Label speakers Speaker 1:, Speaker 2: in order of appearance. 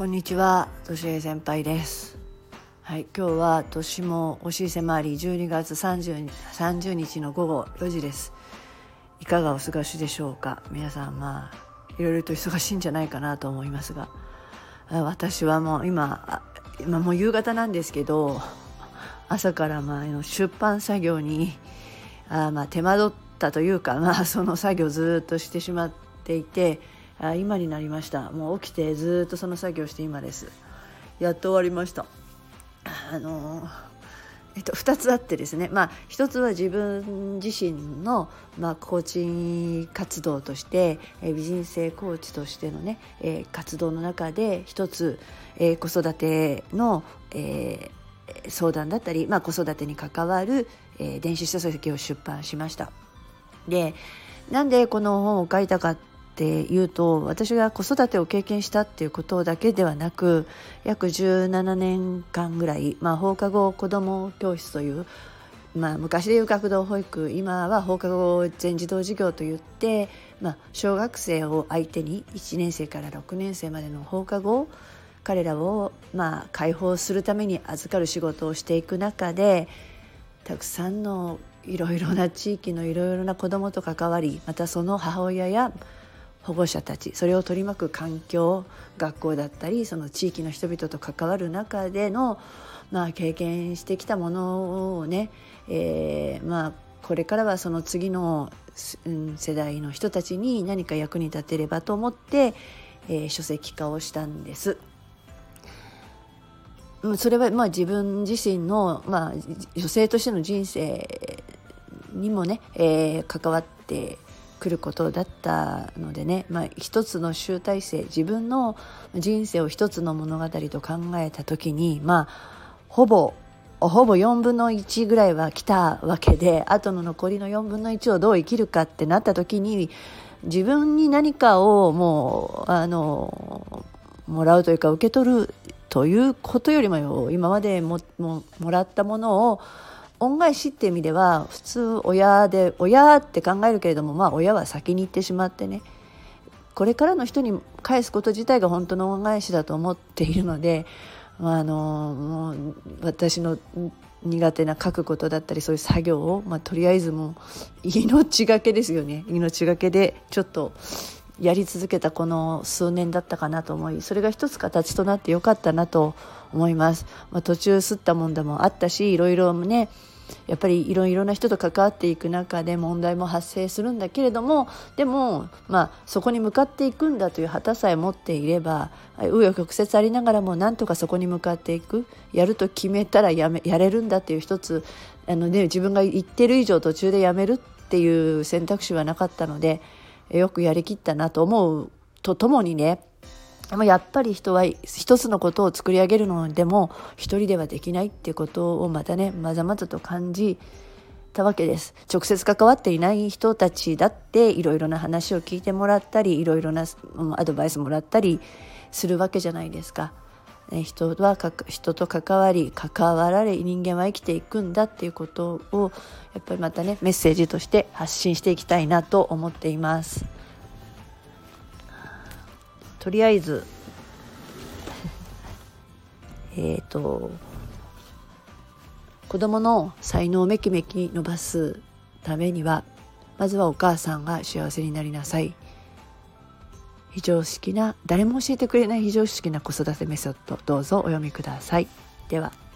Speaker 1: こんにちは、としえ先輩です。はい、今日は年も押し迫り12月 30, 30日の午後4時です。いかがお過ごしでしょうか？皆さんまあいろいろと忙しいんじゃないかなと思いますが、私はもう今今もう夕方なんですけど、朝からまあ出版作業にあまあ手間取ったというか、まあその作業ずっとしてしまっていて。あ今になりました。もう起きてずっとその作業して今です。やっと終わりました。あのえっと、2つあってですね、まあ、1つは自分自身の、まあ、コーチ活動としてえ美人性コーチとしてのね、えー、活動の中で1つ、えー、子育ての、えー、相談だったり、まあ、子育てに関わる、えー、電子書籍を出版しました。でなんでこの本を書いたかっていうと私が子育てを経験したっていうことだけではなく約17年間ぐらい、まあ、放課後子ども教室という、まあ、昔でいう学童保育今は放課後全児童授業といって、まあ、小学生を相手に1年生から6年生までの放課後彼らをまあ解放するために預かる仕事をしていく中でたくさんのいろいろな地域のいろいろな子どもと関わりまたその母親や保護者たちそれを取り巻く環境学校だったりその地域の人々と関わる中での、まあ、経験してきたものをね、えー、まあこれからはその次の、うん、世代の人たちに何か役に立てればと思って、えー、書籍化をしたんです。それはまあ自分自身の、まあ、女性としての人生にもね、えー、関わってくることだったのでね、まあ、一つの集大成自分の人生を一つの物語と考えた時にまあほぼほぼ4分の1ぐらいは来たわけであとの残りの4分の1をどう生きるかってなった時に自分に何かをもうあのもらうというか受け取るということよりも今までももらったものを恩返しって意味では普通親で親って考えるけれどもまあ親は先に行ってしまってね。これからの人に返すこと自体が本当の恩返しだと思っているので、まあ、あのもう私の苦手な書くことだったりそういう作業を、まあ、とりあえずもう命がけですよね。命がけでちょっとやり続けたこの数年だったかなと思いそれが一つ形となってよかったなと思います、まあ、途中吸ったもんでもあったしいろいろねやっぱりいろいろな人と関わっていく中で問題も発生するんだけれどもでも、まあ、そこに向かっていくんだという旗さえ持っていれば紆余曲折ありながらもなんとかそこに向かっていく。やると決めたらやめやれるんだっていう一つあの、ね、自分が言ってる以上途中でやめるっていう選択肢はなかったのでよくやりきったなと思うとともにねやっぱり人は一つのことを作り上げるのでも一人ではできないっていうことをまたねまざまざと感じたわけです直接関わっていない人たちだっていろいろな話を聞いてもらったりいろいろなアドバイスもらったりするわけじゃないですか。人は人と関わり関わられ人間は生きていくんだっていうことをやっぱりまたねメッセージとして発信していきたいなと思っています。とりあえず えっと子供の才能をめきめき伸ばすためにはまずはお母さんが幸せになりなさい非常識な誰も教えてくれない非常識な子育てメソッドどうぞお読みください。では。